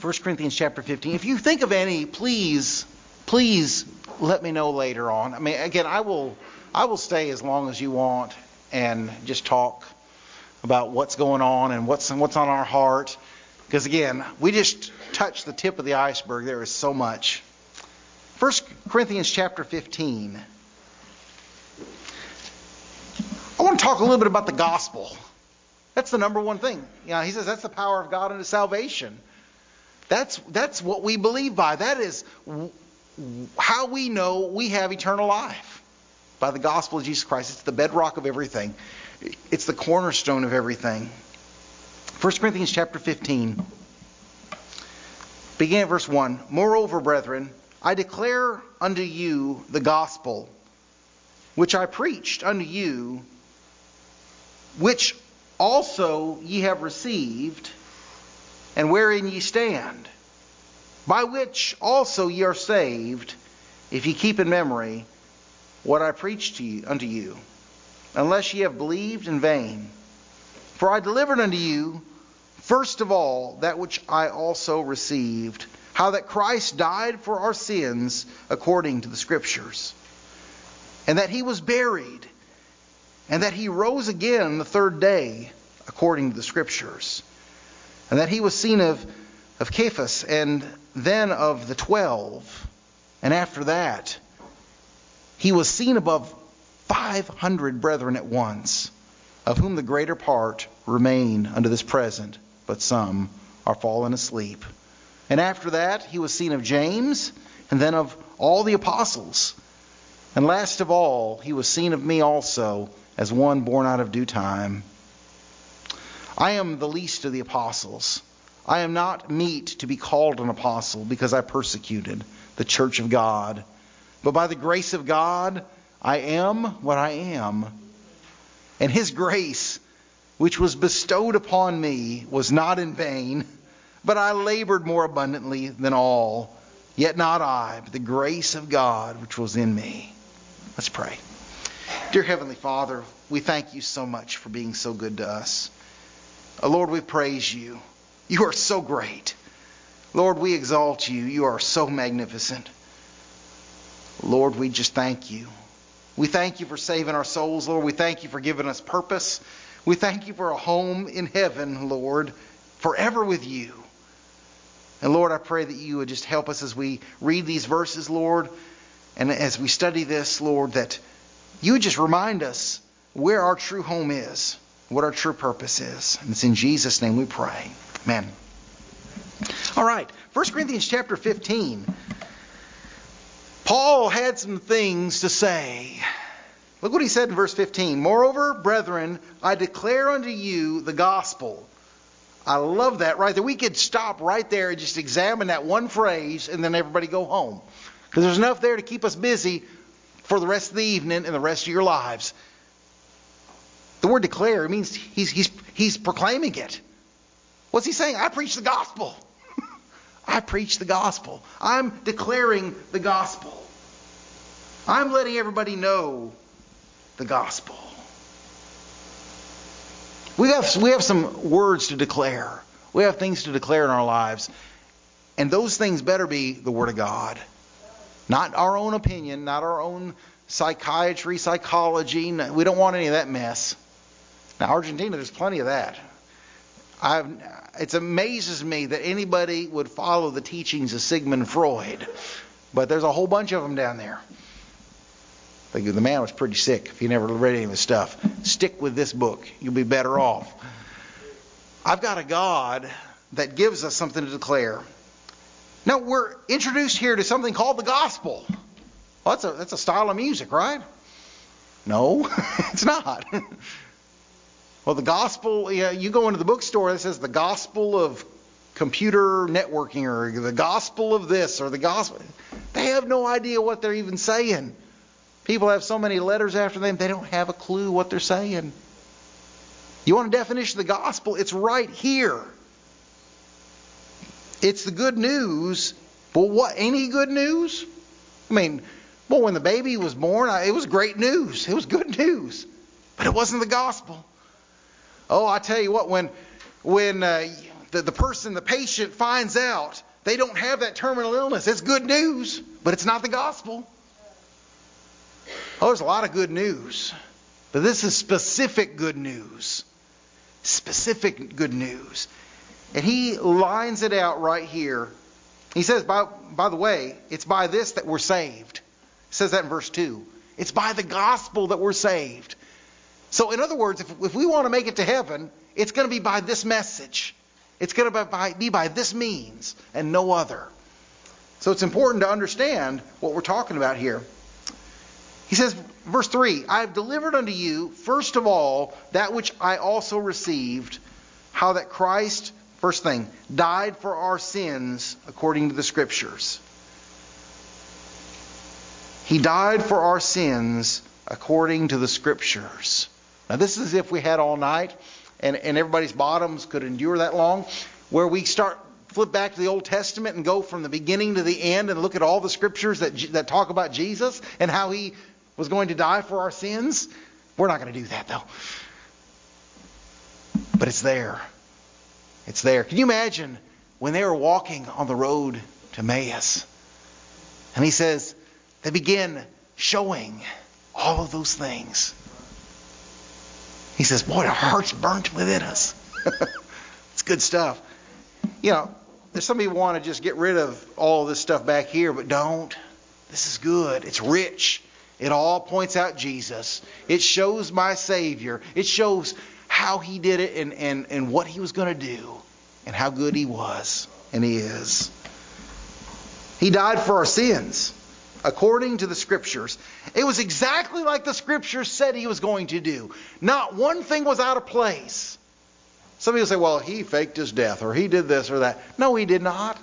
1 Corinthians chapter 15. If you think of any, please, please let me know later on. I mean, again, I will, I will stay as long as you want and just talk about what's going on and what's what's on our heart. Because again, we just touched the tip of the iceberg. There is so much. 1 Corinthians chapter 15. I want to talk a little bit about the gospel. That's the number one thing. You know, he says that's the power of God unto salvation. That's that's what we believe by. That is how we know we have eternal life by the gospel of Jesus Christ. It's the bedrock of everything. It's the cornerstone of everything. 1 Corinthians chapter 15. Begin at verse 1. Moreover, brethren, I declare unto you the gospel which I preached unto you, which also ye have received, and wherein ye stand, by which also ye are saved, if ye keep in memory what I preached to you, unto you, unless ye have believed in vain. For I delivered unto you, first of all, that which I also received, how that Christ died for our sins according to the Scriptures, and that he was buried, and that he rose again the third day according to the Scriptures, and that he was seen of, of Cephas, and then of the twelve, and after that, he was seen above 500 brethren at once, of whom the greater part remain unto this present, but some are fallen asleep. And after that, he was seen of James, and then of all the apostles. And last of all, he was seen of me also, as one born out of due time. I am the least of the apostles. I am not meet to be called an apostle because I persecuted the church of God. But by the grace of God, I am what I am. And his grace, which was bestowed upon me, was not in vain, but I labored more abundantly than all. Yet not I, but the grace of God which was in me. Let's pray. Dear Heavenly Father, we thank you so much for being so good to us. Oh, Lord, we praise you. You are so great. Lord, we exalt you. You are so magnificent. Lord, we just thank you. We thank you for saving our souls, Lord. We thank you for giving us purpose. We thank you for a home in heaven, Lord, forever with you. And Lord, I pray that you would just help us as we read these verses, Lord, and as we study this, Lord, that you would just remind us where our true home is, what our true purpose is. And it's in Jesus' name we pray. Amen. All right, 1 Corinthians chapter 15. Paul had some things to say. Look what he said in verse 15. Moreover, brethren, I declare unto you the gospel. I love that right there. We could stop right there and just examine that one phrase and then everybody go home. Because there's enough there to keep us busy for the rest of the evening and the rest of your lives. The word declare means he's, he's, he's proclaiming it. What's he saying? I preach the gospel. I preach the gospel. I'm declaring the gospel. I'm letting everybody know the gospel. We have, we have some words to declare. We have things to declare in our lives. And those things better be the Word of God. Not our own opinion, not our own psychiatry, psychology. We don't want any of that mess. Now, Argentina, there's plenty of that. I've, it amazes me that anybody would follow the teachings of Sigmund Freud, but there's a whole bunch of them down there. The man was pretty sick if you never read any of his stuff. Stick with this book. You'll be better off. I've got a God that gives us something to declare. Now, we're introduced here to something called the gospel. Well, that's a, that's a style of music, right? No, it's not. Well, the gospel, you, you go into the bookstore that says the gospel of computer networking or the gospel of this or the gospel. They have no idea what they're even saying. People have so many letters after them, they don't have a clue what they're saying. You want a definition of the gospel? It's right here. It's the good news. But what? Any good news? I mean, well, when the baby was born, it was great news. It was good news. But it wasn't the gospel. Oh, I tell you what, when when uh, the, the person, the patient finds out they don't have that terminal illness. It's good news, but it's not the gospel. Oh, there's a lot of good news, but this is specific good news. Specific good news. And he lines it out right here. He says, by, by the way, it's by this that we're saved. He says that in verse 2. It's by the gospel that we're saved. So, in other words, if, if we want to make it to heaven, it's going to be by this message. It's going to be by, be by this means and no other. So, it's important to understand what we're talking about here. He says, verse 3 I have delivered unto you, first of all, that which I also received, how that Christ, first thing, died for our sins according to the Scriptures. He died for our sins according to the Scriptures. Now, this is if we had all night and, and everybody's bottoms could endure that long, where we start flip back to the Old Testament and go from the beginning to the end and look at all the scriptures that, that talk about Jesus and how he was going to die for our sins. We're not going to do that, though. But it's there. It's there. Can you imagine when they were walking on the road to Emmaus? And he says, they begin showing all of those things. He says, Boy, our heart's burnt within us. it's good stuff. You know, there's some people want to just get rid of all of this stuff back here, but don't. This is good. It's rich. It all points out Jesus. It shows my Savior. It shows how He did it and, and, and what He was going to do and how good He was and He is. He died for our sins according to the scriptures. It was exactly like the scriptures said he was going to do. Not one thing was out of place. Some people say, well, he faked his death or he did this or that. No, he did not.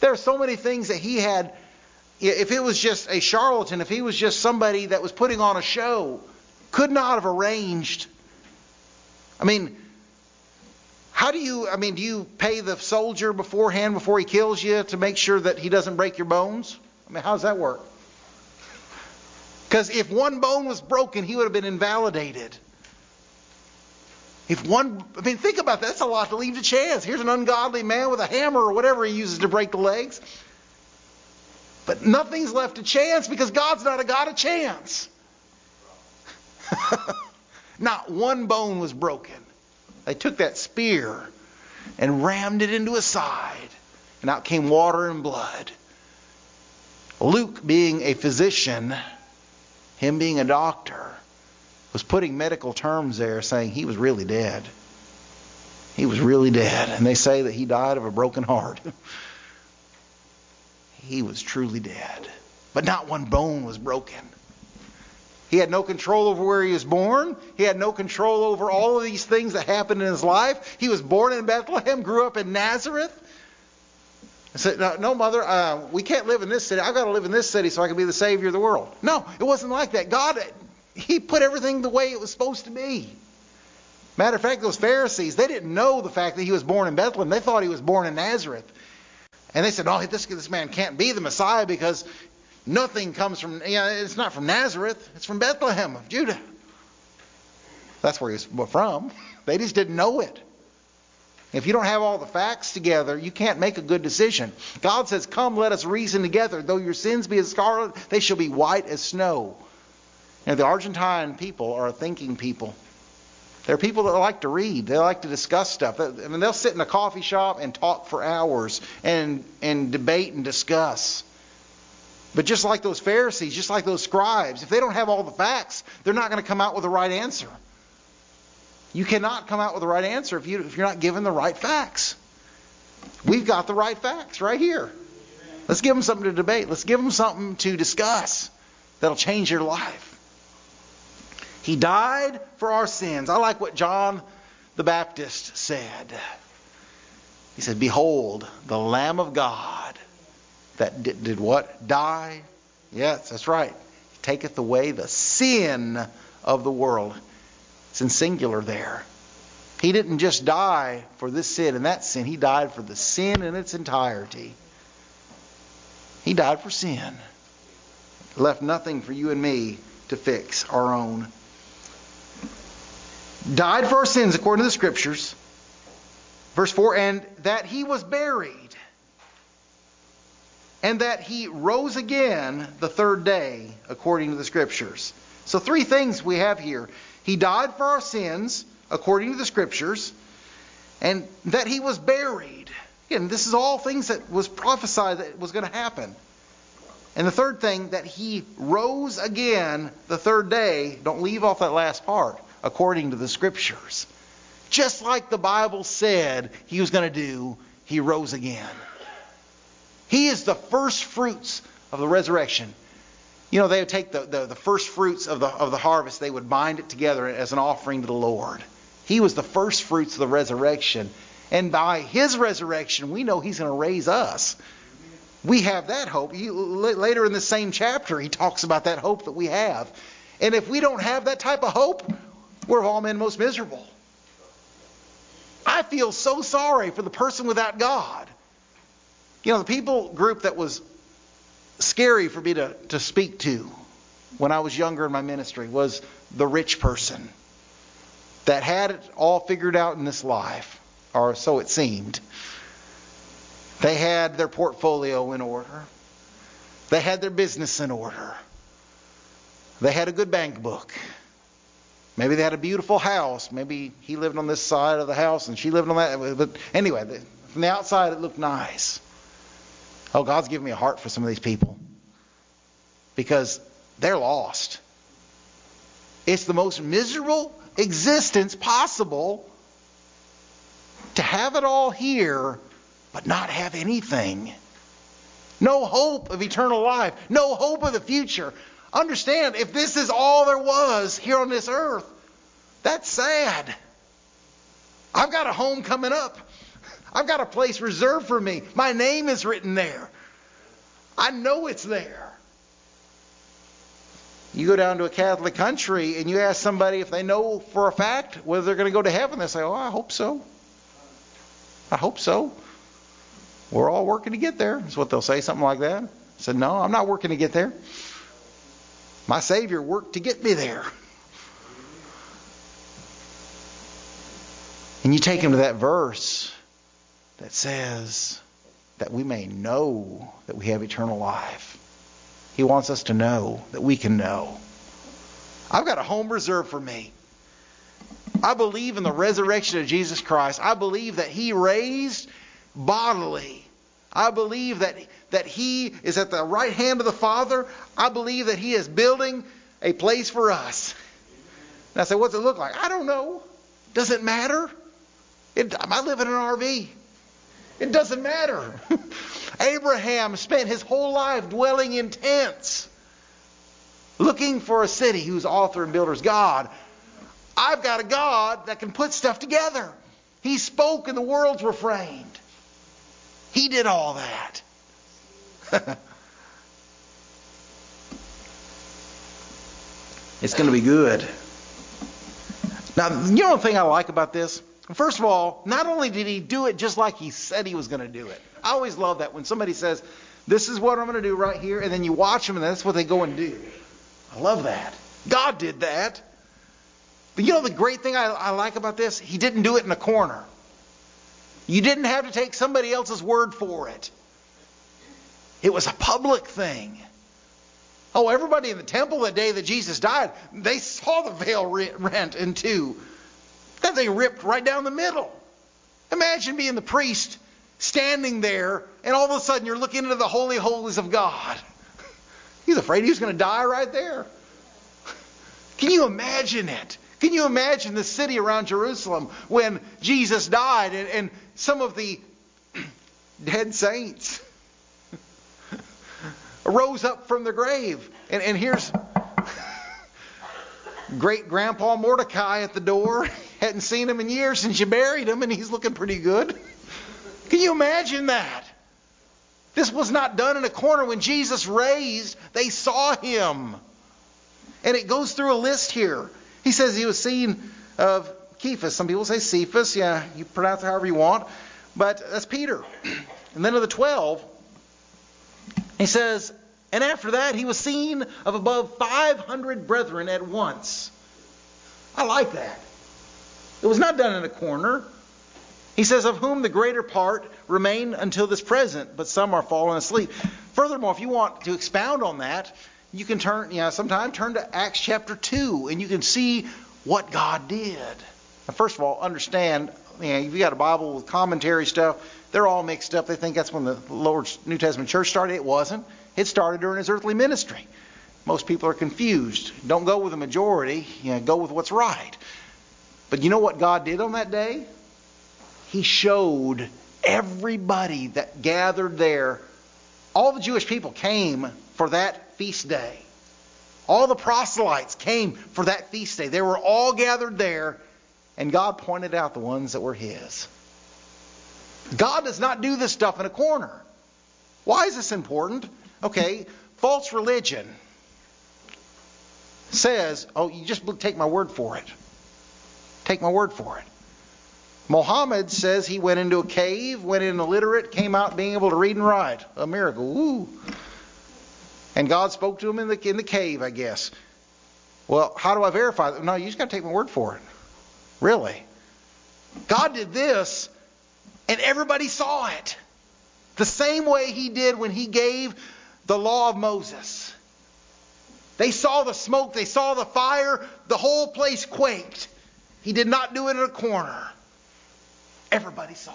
There are so many things that he had. If it was just a charlatan, if he was just somebody that was putting on a show, could not have arranged. I mean, how do you, I mean, do you pay the soldier beforehand before he kills you to make sure that he doesn't break your bones? I mean, how does that work? Because if one bone was broken, he would have been invalidated. If one, I mean, think about that. That's a lot to leave to chance. Here's an ungodly man with a hammer or whatever he uses to break the legs. But nothing's left to chance because God's not a God of chance. not one bone was broken. They took that spear and rammed it into his side, and out came water and blood. Luke, being a physician, him being a doctor, was putting medical terms there saying he was really dead. He was really dead. And they say that he died of a broken heart. he was truly dead. But not one bone was broken. He had no control over where he was born. He had no control over all of these things that happened in his life. He was born in Bethlehem, grew up in Nazareth. Said, no, no mother, uh, we can't live in this city. I've got to live in this city so I can be the Savior of the world. No, it wasn't like that. God, He put everything the way it was supposed to be. Matter of fact, those Pharisees, they didn't know the fact that he was born in Bethlehem. They thought he was born in Nazareth. And they said, oh, this, this man can't be the Messiah because nothing comes from, you know, it's not from Nazareth. It's from Bethlehem of Judah. That's where he was from. They just didn't know it. If you don't have all the facts together, you can't make a good decision. God says, Come, let us reason together. Though your sins be as scarlet, they shall be white as snow. Now, the Argentine people are a thinking people. They're people that like to read. They like to discuss stuff. I mean, they'll sit in a coffee shop and talk for hours and, and debate and discuss. But just like those Pharisees, just like those scribes, if they don't have all the facts, they're not going to come out with the right answer. You cannot come out with the right answer if, you, if you're not given the right facts. We've got the right facts right here. Let's give them something to debate. Let's give them something to discuss that'll change your life. He died for our sins. I like what John the Baptist said. He said, Behold, the Lamb of God that did, did what? Die? Yes, that's right. He taketh away the sin of the world. It's in singular there. He didn't just die for this sin and that sin, he died for the sin in its entirety. He died for sin. Left nothing for you and me to fix our own. Died for our sins according to the scriptures. Verse 4 And that he was buried, and that he rose again the third day, according to the Scriptures. So, three things we have here. He died for our sins, according to the Scriptures, and that he was buried. Again, this is all things that was prophesied that was going to happen. And the third thing, that he rose again the third day. Don't leave off that last part, according to the Scriptures. Just like the Bible said he was going to do, he rose again. He is the first fruits of the resurrection. You know, they would take the, the, the, first fruits of the, of the harvest, they would bind it together as an offering to the Lord. He was the first fruits of the resurrection. And by his resurrection, we know he's going to raise us. We have that hope. He, later in the same chapter, he talks about that hope that we have. And if we don't have that type of hope, we're of all men most miserable. I feel so sorry for the person without God. You know, the people group that was scary for me to, to speak to when I was younger in my ministry was the rich person that had it all figured out in this life, or so it seemed. They had their portfolio in order. They had their business in order. They had a good bank book. Maybe they had a beautiful house. Maybe he lived on this side of the house and she lived on that. But anyway, from the outside, it looked nice. Oh, God's given me a heart for some of these people because they're lost. It's the most miserable existence possible to have it all here but not have anything. No hope of eternal life, no hope of the future. Understand, if this is all there was here on this earth, that's sad. I've got a home coming up. I've got a place reserved for me. My name is written there. I know it's there. You go down to a Catholic country and you ask somebody if they know for a fact whether they're going to go to heaven. They say, Oh, I hope so. I hope so. We're all working to get there, is what they'll say, something like that. I said, No, I'm not working to get there. My Savior worked to get me there. And you take him to that verse that says that we may know that we have eternal life. He wants us to know that we can know. I've got a home reserved for me. I believe in the resurrection of Jesus Christ. I believe that He raised bodily. I believe that, that He is at the right hand of the Father. I believe that He is building a place for us. And I say, what's it look like? I don't know. Does it matter? It, I live in an RV. It doesn't matter. Abraham spent his whole life dwelling in tents, looking for a city whose author and builder is God. I've got a God that can put stuff together. He spoke and the worlds were framed. He did all that. it's going to be good. Now, you know the thing I like about this? First of all, not only did he do it just like he said he was going to do it. I always love that when somebody says, This is what I'm going to do right here, and then you watch them and that's what they go and do. I love that. God did that. But you know the great thing I, I like about this? He didn't do it in a corner. You didn't have to take somebody else's word for it. It was a public thing. Oh, everybody in the temple the day that Jesus died, they saw the veil rent in two. That thing ripped right down the middle. Imagine being the priest standing there, and all of a sudden you're looking into the holy holies of God. He's afraid he's going to die right there. Can you imagine it? Can you imagine the city around Jerusalem when Jesus died and, and some of the dead saints rose up from the grave? And, and here's great grandpa Mordecai at the door. Hadn't seen him in years since you buried him, and he's looking pretty good. Can you imagine that? This was not done in a corner. When Jesus raised, they saw him. And it goes through a list here. He says he was seen of Cephas. Some people say Cephas. Yeah, you pronounce it however you want. But that's Peter. And then of the twelve, he says, and after that he was seen of above 500 brethren at once. I like that. It was not done in a corner. He says, Of whom the greater part remain until this present, but some are fallen asleep. Furthermore, if you want to expound on that, you can turn, you know, sometime turn to Acts chapter 2 and you can see what God did. Now, first of all, understand, you know, if you got a Bible with commentary stuff, they're all mixed up. They think that's when the Lord's New Testament church started. It wasn't. It started during his earthly ministry. Most people are confused. Don't go with the majority, you know, go with what's right. But you know what God did on that day? He showed everybody that gathered there. All the Jewish people came for that feast day. All the proselytes came for that feast day. They were all gathered there, and God pointed out the ones that were His. God does not do this stuff in a corner. Why is this important? Okay, false religion says, oh, you just take my word for it. Take my word for it. Mohammed says he went into a cave, went in illiterate, came out being able to read and write. A miracle. Woo. And God spoke to him in the, in the cave, I guess. Well, how do I verify that? No, you just got to take my word for it. Really. God did this, and everybody saw it. The same way he did when he gave the law of Moses. They saw the smoke, they saw the fire, the whole place quaked. He did not do it in a corner. Everybody saw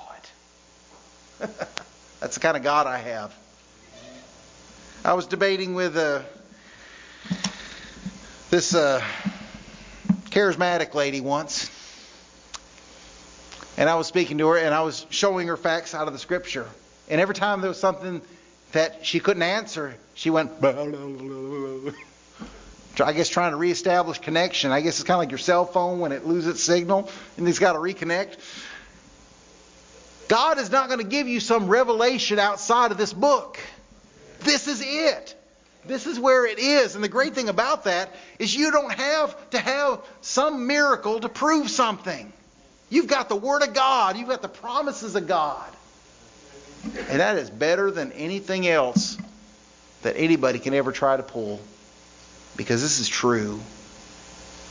it. That's the kind of God I have. I was debating with uh, this uh, charismatic lady once. And I was speaking to her and I was showing her facts out of the scripture. And every time there was something that she couldn't answer, she went, I guess trying to reestablish connection. I guess it's kind of like your cell phone when it loses its signal and it's got to reconnect. God is not going to give you some revelation outside of this book. This is it. This is where it is. And the great thing about that is you don't have to have some miracle to prove something. You've got the Word of God, you've got the promises of God. And that is better than anything else that anybody can ever try to pull because this is true.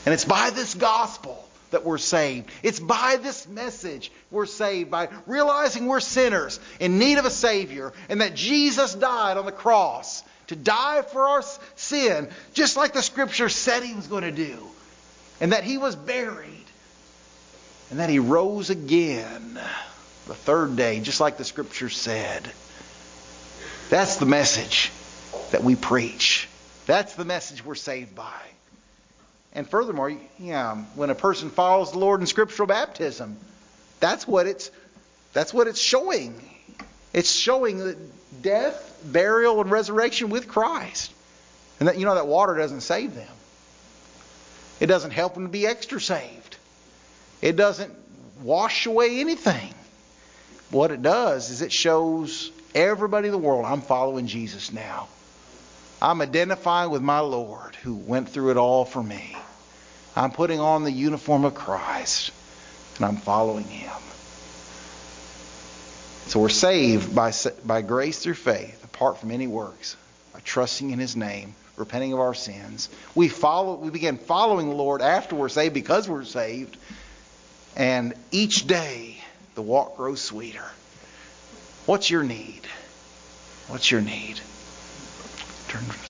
And it's by this gospel that we're saved. It's by this message we're saved, by realizing we're sinners in need of a Savior, and that Jesus died on the cross to die for our sin, just like the Scripture said He was going to do, and that He was buried, and that He rose again the third day, just like the Scripture said. That's the message that we preach. That's the message we're saved by. And furthermore, yeah, when a person follows the Lord in scriptural baptism, that's what it's that's what it's showing. It's showing that death, burial, and resurrection with Christ. And that you know that water doesn't save them. It doesn't help them to be extra saved. It doesn't wash away anything. What it does is it shows everybody in the world I'm following Jesus now. I'm identifying with my Lord who went through it all for me. I'm putting on the uniform of Christ and I'm following him. So we're saved by, by grace through faith, apart from any works, by trusting in his name, repenting of our sins. We follow we begin following the Lord after we're saved because we're saved. And each day the walk grows sweeter. What's your need? What's your need? Turn